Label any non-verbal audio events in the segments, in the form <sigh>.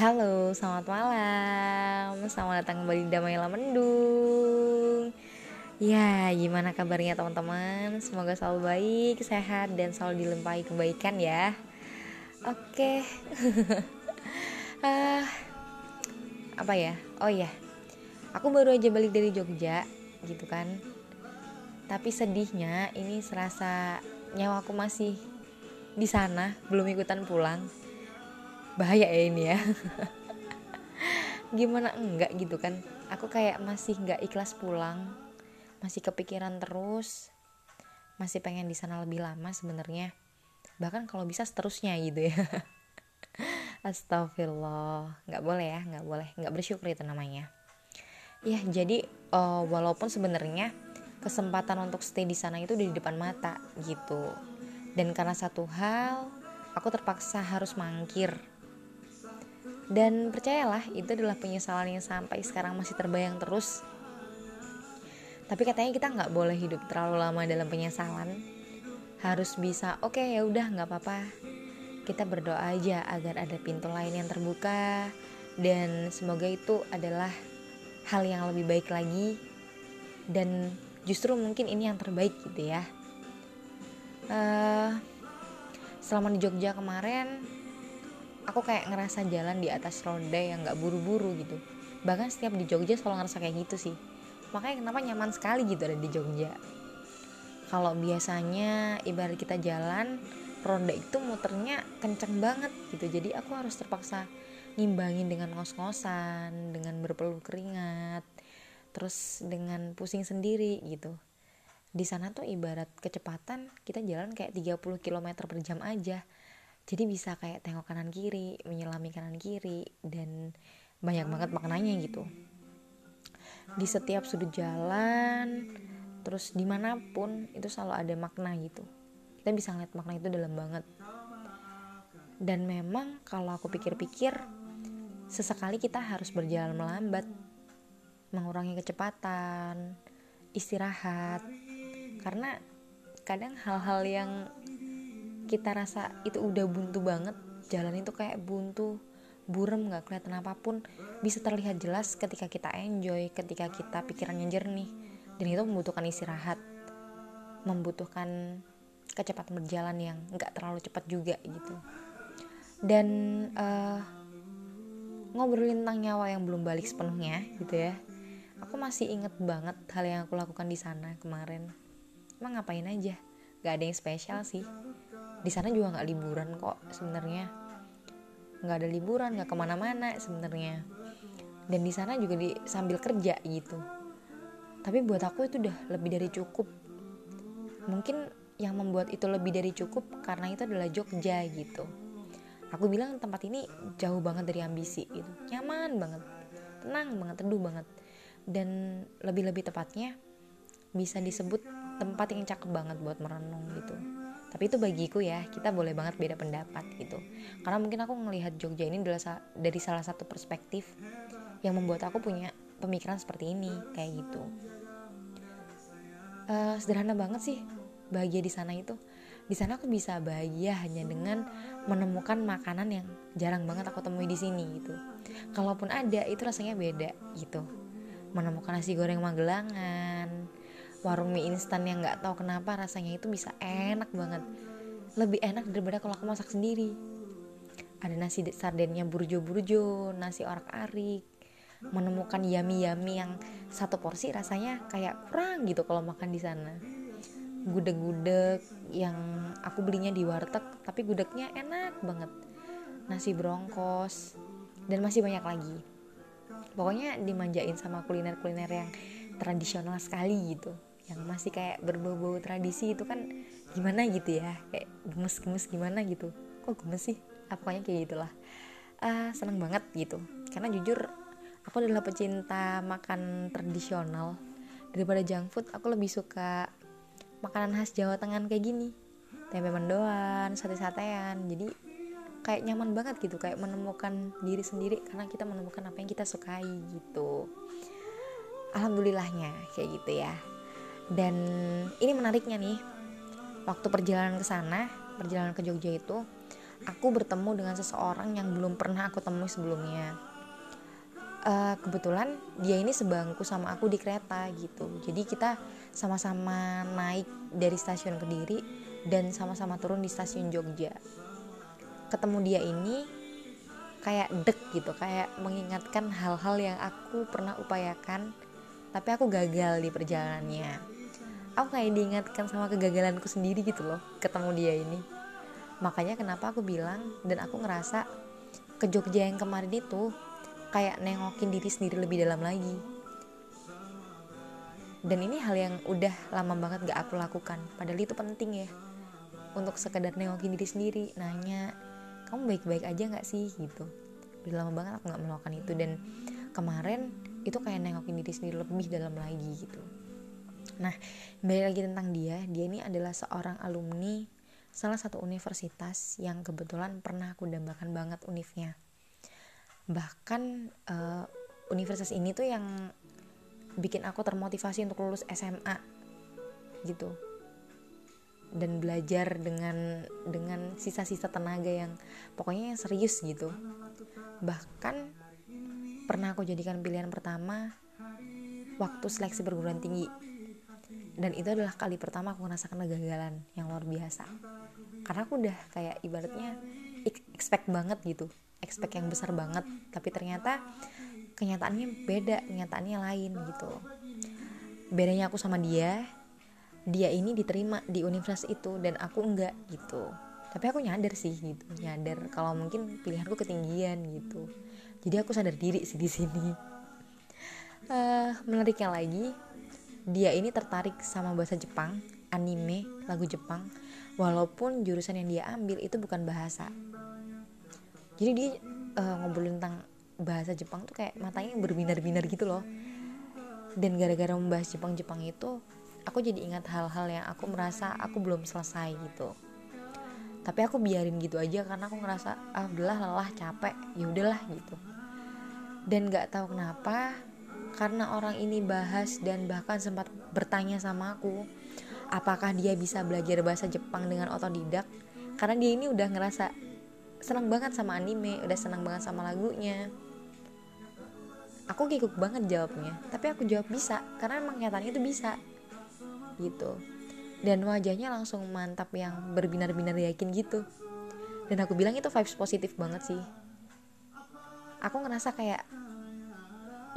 Halo, selamat malam. Selamat datang kembali di Damai Mendung. Ya, gimana kabarnya teman-teman? Semoga selalu baik, sehat, dan selalu dilimpahi kebaikan ya. Oke. uh, <laughs> apa ya? Oh ya, aku baru aja balik dari Jogja, gitu kan. Tapi sedihnya ini serasa nyawa aku masih di sana, belum ikutan pulang bahaya ya ini ya. <laughs> Gimana? Enggak gitu kan. Aku kayak masih enggak ikhlas pulang. Masih kepikiran terus. Masih pengen di sana lebih lama sebenarnya. Bahkan kalau bisa seterusnya gitu ya. <laughs> Astagfirullah. Nggak boleh ya nggak boleh. Nggak bersyukur itu namanya. Ya jadi uh, walaupun sebenarnya kesempatan untuk stay di sana itu di depan mata gitu. Dan karena satu hal aku terpaksa harus mangkir dan percayalah itu adalah penyesalan yang sampai sekarang masih terbayang terus. Tapi katanya kita nggak boleh hidup terlalu lama dalam penyesalan. Harus bisa oke okay, ya udah nggak apa-apa. Kita berdoa aja agar ada pintu lain yang terbuka. Dan semoga itu adalah hal yang lebih baik lagi. Dan justru mungkin ini yang terbaik gitu ya. Uh, selama di Jogja kemarin aku kayak ngerasa jalan di atas roda yang nggak buru-buru gitu. Bahkan setiap di Jogja selalu ngerasa kayak gitu sih. Makanya kenapa nyaman sekali gitu ada di Jogja. Kalau biasanya ibarat kita jalan roda itu muternya kenceng banget gitu. Jadi aku harus terpaksa ngimbangin dengan ngos-ngosan dengan berpeluh keringat terus dengan pusing sendiri gitu. Di sana tuh ibarat kecepatan kita jalan kayak 30 km per jam aja jadi bisa kayak tengok kanan kiri menyelami kanan kiri dan banyak banget maknanya gitu. Di setiap sudut jalan terus di mana pun itu selalu ada makna gitu. Kita bisa ngeliat makna itu dalam banget. Dan memang kalau aku pikir-pikir sesekali kita harus berjalan melambat mengurangi kecepatan istirahat. Karena kadang hal-hal yang kita rasa itu udah buntu banget jalan itu kayak buntu burem nggak kelihatan apa pun. Bisa terlihat jelas ketika kita enjoy ketika kita pikirannya jernih. Dan itu membutuhkan istirahat membutuhkan kecepatan berjalan yang nggak terlalu cepat juga gitu. Dan uh, ngobrolin tentang nyawa yang belum balik sepenuhnya gitu ya aku masih inget banget hal yang aku lakukan di sana kemarin. Emang ngapain aja? Gak ada yang spesial sih di sana juga nggak liburan kok sebenarnya. Nggak ada liburan nggak ke mana-mana sebenarnya. Dan di sana juga di sambil kerja gitu. Tapi buat aku itu udah lebih dari cukup. Mungkin yang membuat itu lebih dari cukup karena itu adalah Jogja gitu. Aku bilang tempat ini jauh banget dari ambisi gitu. Nyaman banget tenang banget teduh banget. Dan lebih-lebih tepatnya bisa disebut tempat yang cakep banget buat merenung gitu tapi itu bagiku ya kita boleh banget beda pendapat gitu. Karena mungkin aku ngelihat Jogja ini adalah dari salah satu perspektif yang membuat aku punya pemikiran seperti ini kayak gitu. Uh, sederhana banget sih bahagia di sana itu. Di sana aku bisa bahagia hanya dengan menemukan makanan yang jarang banget aku temui di sini gitu. Kalaupun ada itu rasanya beda gitu. Menemukan nasi goreng magelangan warung mie instan yang nggak tahu kenapa rasanya itu bisa enak banget. Lebih enak daripada kalau aku masak sendiri. Ada nasi sardennya burjo-burjo nasi orak-arik menemukan yummy-yummy yang satu porsi rasanya kayak kurang gitu kalau makan di sana. Gudeg-gudeg yang aku belinya di warteg tapi gudegnya enak banget. Nasi brongkos dan masih banyak lagi. Pokoknya dimanjain sama kuliner-kuliner yang tradisional sekali gitu yang masih kayak berbau-bau tradisi itu kan gimana gitu ya kayak gemes-gemes gimana gitu. Kok gemes sih? Ah, pokoknya kayak gitulah. Uh, seneng banget gitu. Karena jujur aku adalah pecinta makan tradisional. Daripada junk food aku lebih suka makanan khas Jawa Tengah kayak gini. Tempe mendoan sate-satean. Jadi kayak nyaman banget gitu. Kayak menemukan diri sendiri karena kita menemukan apa yang kita sukai gitu. Alhamdulillahnya kayak gitu ya dan ini menariknya nih waktu perjalanan ke sana perjalanan ke Jogja itu aku bertemu dengan seseorang yang belum pernah aku temui sebelumnya. Uh, kebetulan dia ini sebangku sama aku di kereta gitu. Jadi kita sama-sama naik dari stasiun Kediri dan sama-sama turun di stasiun Jogja. Ketemu dia ini kayak dek gitu kayak mengingatkan hal-hal yang aku pernah upayakan tapi aku gagal di perjalanannya aku kayak diingatkan sama kegagalanku sendiri gitu loh ketemu dia ini. Makanya kenapa aku bilang dan aku ngerasa ke Jogja yang kemarin itu kayak nengokin diri sendiri lebih dalam lagi. Dan ini hal yang udah lama banget gak aku lakukan. Padahal itu penting ya untuk sekedar nengokin diri sendiri nanya kamu baik-baik aja gak sih? gitu. Udah lama banget aku gak melakukan itu dan kemarin itu kayak nengokin diri sendiri lebih dalam lagi gitu nah balik lagi tentang dia. Dia ini adalah seorang alumni salah satu universitas yang kebetulan pernah aku dambakan banget univnya. Bahkan uh, universitas ini tuh yang bikin aku termotivasi untuk lulus SMA gitu. Dan belajar dengan dengan sisa-sisa tenaga yang pokoknya yang serius gitu. Bahkan pernah aku jadikan pilihan pertama waktu seleksi perguruan tinggi dan itu adalah kali pertama aku merasakan kegagalan yang luar biasa. Karena aku udah kayak ibaratnya expect banget gitu. Expect yang besar banget. Tapi ternyata kenyataannya beda kenyataannya lain gitu. Bedanya aku sama dia dia ini diterima di universitas itu dan aku enggak gitu. Tapi aku nyadar sih gitu nyadar kalau mungkin pilihanku ketinggian gitu. Jadi aku sadar diri sih di sini. Uh, menariknya lagi dia ini tertarik sama bahasa Jepang anime lagu Jepang. Walaupun jurusan yang dia ambil itu bukan bahasa. Jadi dia uh, ngobrolin tentang bahasa Jepang tuh kayak matanya berbinar-binar gitu loh. Dan gara-gara membahas Jepang-Jepang itu aku jadi ingat hal-hal yang aku merasa aku belum selesai gitu. Tapi aku biarin gitu aja karena aku ngerasa ah udahlah lelah capek ya udahlah gitu. Dan nggak tahu kenapa karena orang ini bahas dan bahkan sempat bertanya sama aku apakah dia bisa belajar bahasa Jepang dengan otodidak? Karena dia ini udah ngerasa senang banget sama anime udah senang banget sama lagunya. Aku kikuk banget jawabnya tapi aku jawab bisa karena emang nyatanya itu bisa gitu. Dan wajahnya langsung mantap yang berbinar-binar yakin gitu. Dan aku bilang itu vibes positif banget sih. Aku ngerasa kayak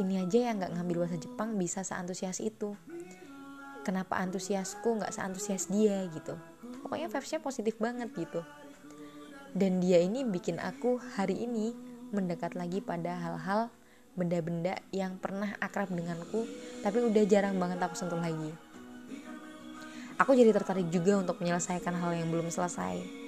ini aja yang nggak ngambil bahasa Jepang bisa seantusias itu. Kenapa antusiasku nggak seantusias dia gitu. Pokoknya vibesnya positif banget gitu. Dan dia ini bikin aku hari ini mendekat lagi pada hal-hal benda-benda yang pernah akrab denganku tapi udah jarang banget aku sentuh lagi. Aku jadi tertarik juga untuk menyelesaikan hal yang belum selesai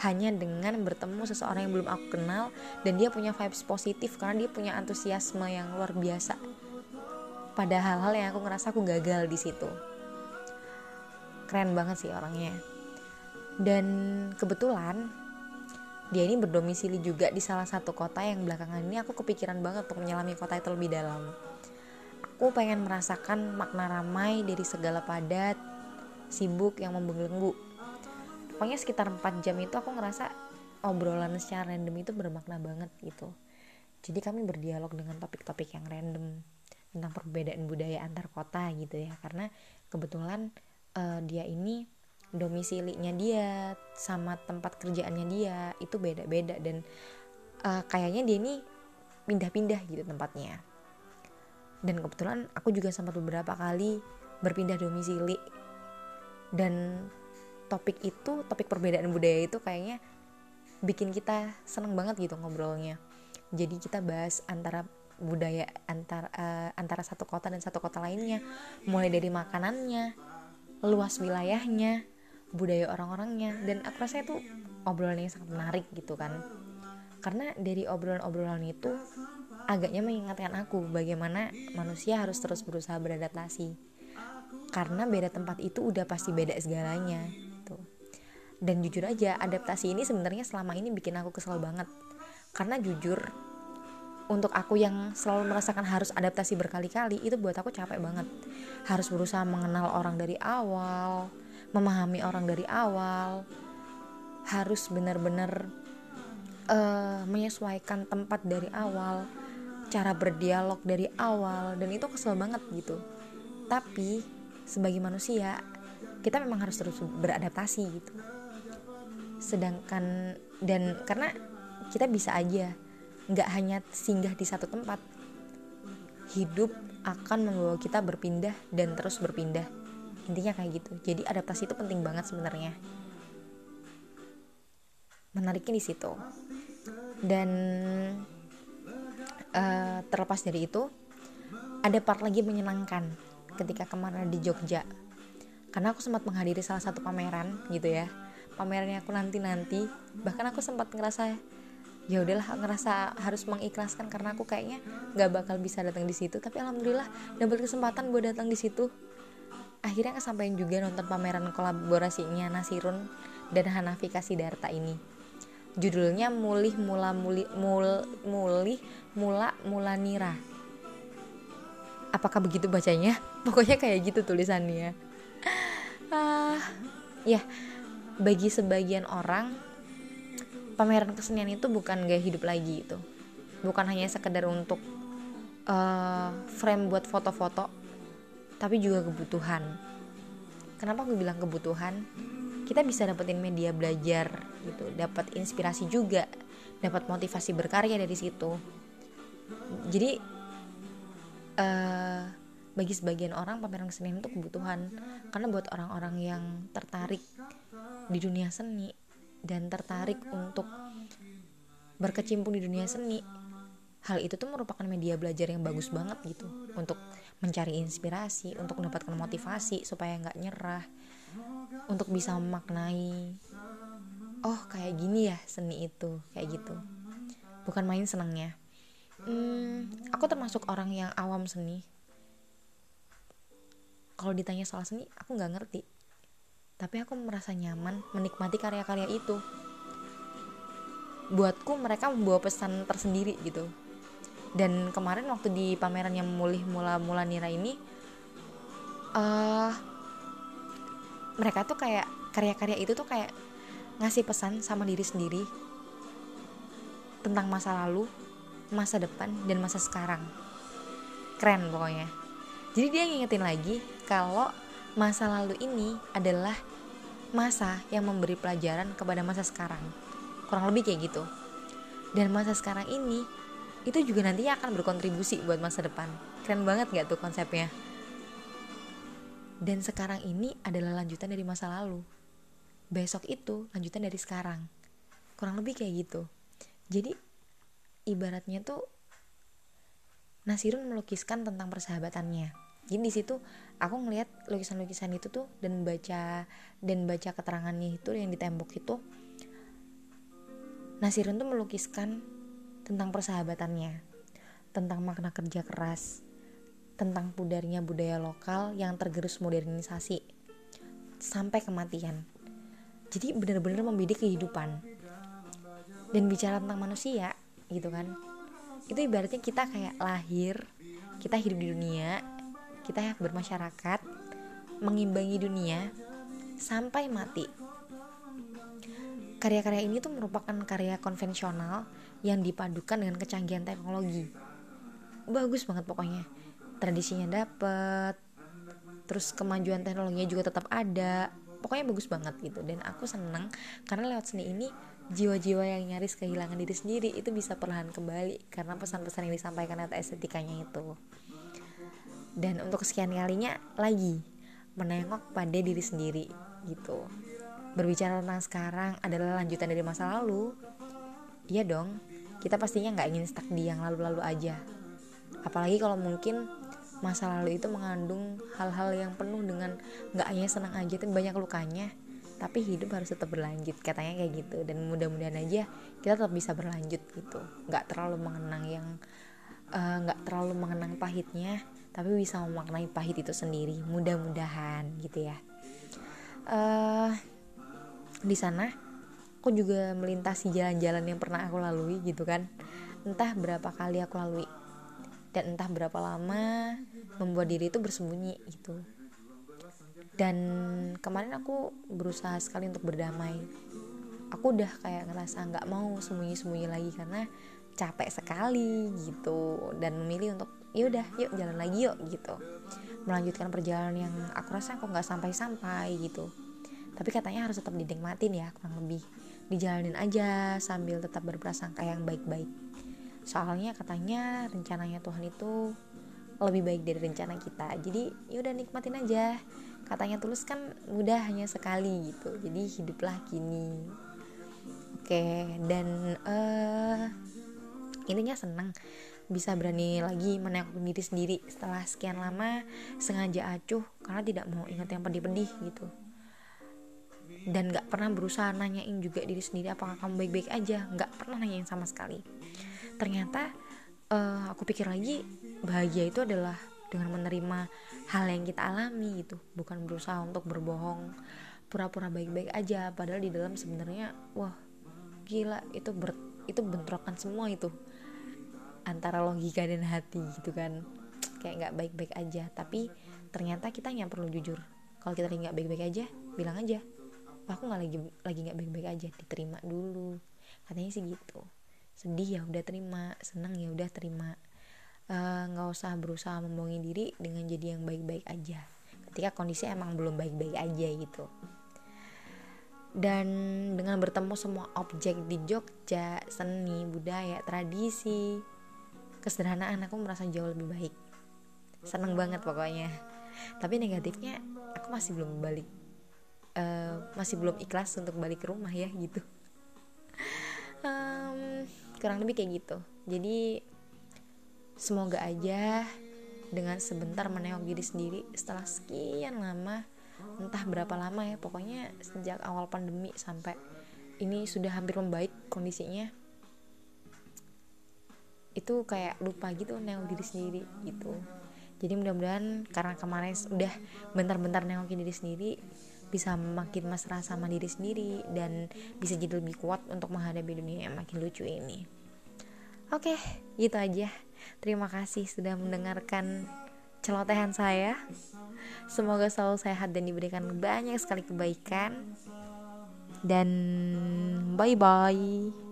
hanya dengan bertemu seseorang yang belum aku kenal dan dia punya vibes positif karena dia punya antusiasme yang luar biasa. Pada hal-hal yang aku ngerasa aku gagal di situ. Keren banget sih orangnya. Dan kebetulan dia ini berdomisili juga di salah satu kota yang belakangan ini aku kepikiran banget untuk menyelami kota itu lebih dalam. Aku pengen merasakan makna ramai dari segala padat sibuk yang membelenggu pokoknya sekitar 4 jam itu aku ngerasa obrolan secara random itu bermakna banget gitu. Jadi kami berdialog dengan topik-topik yang random tentang perbedaan budaya antar kota gitu ya. Karena kebetulan uh, dia ini domisilinya dia sama tempat kerjaannya dia itu beda-beda dan uh, kayaknya dia ini pindah-pindah gitu tempatnya. Dan kebetulan aku juga sempat beberapa kali berpindah domisili dan topik itu topik perbedaan budaya itu kayaknya bikin kita seneng banget gitu ngobrolnya. Jadi kita bahas antara budaya antar uh, antara satu kota dan satu kota lainnya. Mulai dari makanannya luas wilayahnya budaya orang-orangnya. Dan aku rasa itu obrolan yang sangat menarik gitu kan. Karena dari obrolan-obrolan itu agaknya mengingatkan aku bagaimana manusia harus terus berusaha beradaptasi. Karena beda tempat itu udah pasti beda segalanya. Dan jujur aja adaptasi ini sebenarnya selama ini bikin aku kesel banget. Karena jujur untuk aku yang selalu merasakan harus adaptasi berkali-kali itu buat aku capek banget. Harus berusaha mengenal orang dari awal memahami orang dari awal harus benar-benar uh, menyesuaikan tempat dari awal cara berdialog dari awal dan itu kesel banget gitu. Tapi sebagai manusia kita memang harus terus beradaptasi gitu sedangkan dan karena kita bisa aja nggak hanya singgah di satu tempat. Hidup akan membawa kita berpindah dan terus berpindah. Intinya kayak gitu. Jadi adaptasi itu penting banget sebenarnya. Menariknya di situ. Dan uh, terlepas dari itu ada part lagi menyenangkan ketika kemarin di Jogja. Karena aku sempat menghadiri salah satu pameran gitu ya pamerannya aku nanti nanti bahkan aku sempat ngerasa ya udahlah ngerasa harus mengikhlaskan karena aku kayaknya nggak bakal bisa datang di situ. Tapi alhamdulillah dapat kesempatan buat datang di situ. Akhirnya kesampaian juga nonton pameran kolaborasinya Nasirun dan Hanafi Darta ini. Judulnya mulih mula muli mul, mulih mula mula nira apakah begitu bacanya? <laughs> Pokoknya kayak gitu tulisannya. Ah ya bagi sebagian orang pameran kesenian itu bukan gaya hidup lagi itu. Bukan hanya sekedar untuk uh, frame buat foto-foto tapi juga kebutuhan. Kenapa gue bilang kebutuhan? Kita bisa dapetin media belajar gitu dapat inspirasi juga dapat motivasi berkarya dari situ. Jadi uh, bagi sebagian orang pameran kesenian itu kebutuhan. Karena buat orang-orang yang tertarik di dunia seni dan tertarik untuk berkecimpung di dunia seni hal itu tuh merupakan media belajar yang bagus banget gitu. Untuk mencari inspirasi untuk mendapatkan motivasi supaya nggak nyerah untuk bisa memaknai oh kayak gini ya seni itu kayak gitu. Bukan main senangnya. Hmm, aku termasuk orang yang awam seni. Kalau ditanya soal seni aku nggak ngerti tapi aku merasa nyaman menikmati karya-karya itu buatku mereka membawa pesan tersendiri gitu dan kemarin waktu di pameran yang mulih mula mula nira ini uh, mereka tuh kayak karya-karya itu tuh kayak ngasih pesan sama diri sendiri tentang masa lalu, masa depan, dan masa sekarang. Keren pokoknya. Jadi dia ngingetin lagi kalau masa lalu ini adalah masa yang memberi pelajaran kepada masa sekarang. Kurang lebih kayak gitu. Dan masa sekarang ini itu juga nantinya akan berkontribusi buat masa depan. Keren banget gak tuh konsepnya? Dan sekarang ini adalah lanjutan dari masa lalu. Besok itu lanjutan dari sekarang. Kurang lebih kayak gitu. Jadi ibaratnya tuh Nasirun melukiskan tentang persahabatannya. Jadi di situ aku ngelihat lukisan-lukisan itu tuh dan baca dan baca keterangannya itu yang di tembok itu Nasirun tuh melukiskan tentang persahabatannya, tentang makna kerja keras, tentang pudarnya budaya lokal yang tergerus modernisasi sampai kematian. Jadi benar-benar membidik kehidupan. Dan bicara tentang manusia, gitu kan. Itu ibaratnya kita kayak lahir, kita hidup di dunia, kita bermasyarakat, mengimbangi dunia sampai mati. Karya-karya ini tuh merupakan karya konvensional yang dipadukan dengan kecanggihan teknologi. Bagus banget pokoknya tradisinya dapet terus kemajuan teknologinya juga tetap ada pokoknya bagus banget gitu dan aku seneng karena lewat seni ini jiwa-jiwa yang nyaris kehilangan diri sendiri itu bisa perlahan kembali karena pesan-pesan yang disampaikan atau estetikanya itu dan untuk sekian kalinya lagi menengok pada diri sendiri gitu. Berbicara tentang sekarang adalah lanjutan dari masa lalu. Iya dong kita pastinya nggak ingin stuck di yang lalu-lalu aja. Apalagi kalau mungkin masa lalu itu mengandung hal-hal yang penuh dengan nggak hanya senang aja tapi banyak lukanya. Tapi hidup harus tetap berlanjut katanya kayak gitu. Dan mudah-mudahan aja kita tetap bisa berlanjut gitu. Nggak terlalu mengenang yang eh, nggak uh, terlalu mengenang pahitnya tapi bisa memaknai pahit itu sendiri mudah-mudahan gitu ya. Uh, di sana aku juga melintasi jalan-jalan yang pernah aku lalui gitu kan. Entah berapa kali aku lalui dan entah berapa lama membuat diri itu bersembunyi gitu. Dan kemarin aku berusaha sekali untuk berdamai. Aku udah kayak ngerasa nggak mau sembunyi-sembunyi lagi karena capek sekali gitu dan memilih untuk ya udah yuk jalan lagi yuk gitu. Melanjutkan perjalanan yang aku rasa kok nggak sampai-sampai gitu. Tapi katanya harus tetap dinikmatin ya kurang lebih. Dijalanin aja sambil tetap berprasangka yang baik-baik. Soalnya katanya rencananya Tuhan itu lebih baik dari rencana kita. Jadi yaudah nikmatin aja. Katanya tulus kan mudah hanya sekali gitu. Jadi hiduplah kini. Oke dan uh, intinya senang bisa berani lagi menengok diri sendiri setelah sekian lama sengaja acuh karena tidak mau ingat yang pedih-pedih gitu. Dan gak pernah berusaha nanyain juga diri sendiri apakah kamu baik-baik aja? Gak pernah nanyain sama sekali. Ternyata uh, aku pikir lagi bahagia itu adalah dengan menerima hal yang kita alami gitu. Bukan berusaha untuk berbohong pura-pura baik-baik aja. Padahal di dalam sebenarnya wah gila itu ber, itu bentrokan semua itu antara logika dan hati gitu kan. Kayak nggak baik-baik aja. Tapi ternyata kita yang perlu jujur. Kalau kita nggak baik-baik aja bilang aja aku nggak lagi lagi nggak baik-baik aja diterima dulu. Katanya sih gitu. Sedih ya udah terima. Senang ya udah terima. Eh, nggak uh, usah berusaha membohongi diri dengan jadi yang baik-baik aja. Ketika kondisi emang belum baik-baik aja gitu. Dan dengan bertemu semua objek di Jogja seni budaya tradisi kesederhanaan aku merasa jauh lebih baik. Seneng banget pokoknya. Tapi negatifnya aku masih belum balik uh, masih belum ikhlas untuk balik ke rumah ya gitu. Um, kurang lebih kayak gitu. Jadi semoga aja dengan sebentar menengok diri sendiri setelah sekian lama entah berapa lama ya pokoknya sejak awal pandemi sampai ini sudah hampir membaik kondisinya itu kayak lupa gitu nengok diri sendiri gitu jadi mudah-mudahan karena kemarin udah bentar-bentar nengokin diri sendiri bisa makin mesra sama diri sendiri dan bisa jadi lebih kuat untuk menghadapi dunia yang makin lucu ini. Oke, gitu aja. Terima kasih sudah mendengarkan celotehan saya. Semoga selalu sehat dan diberikan banyak sekali kebaikan. Dan bye bye.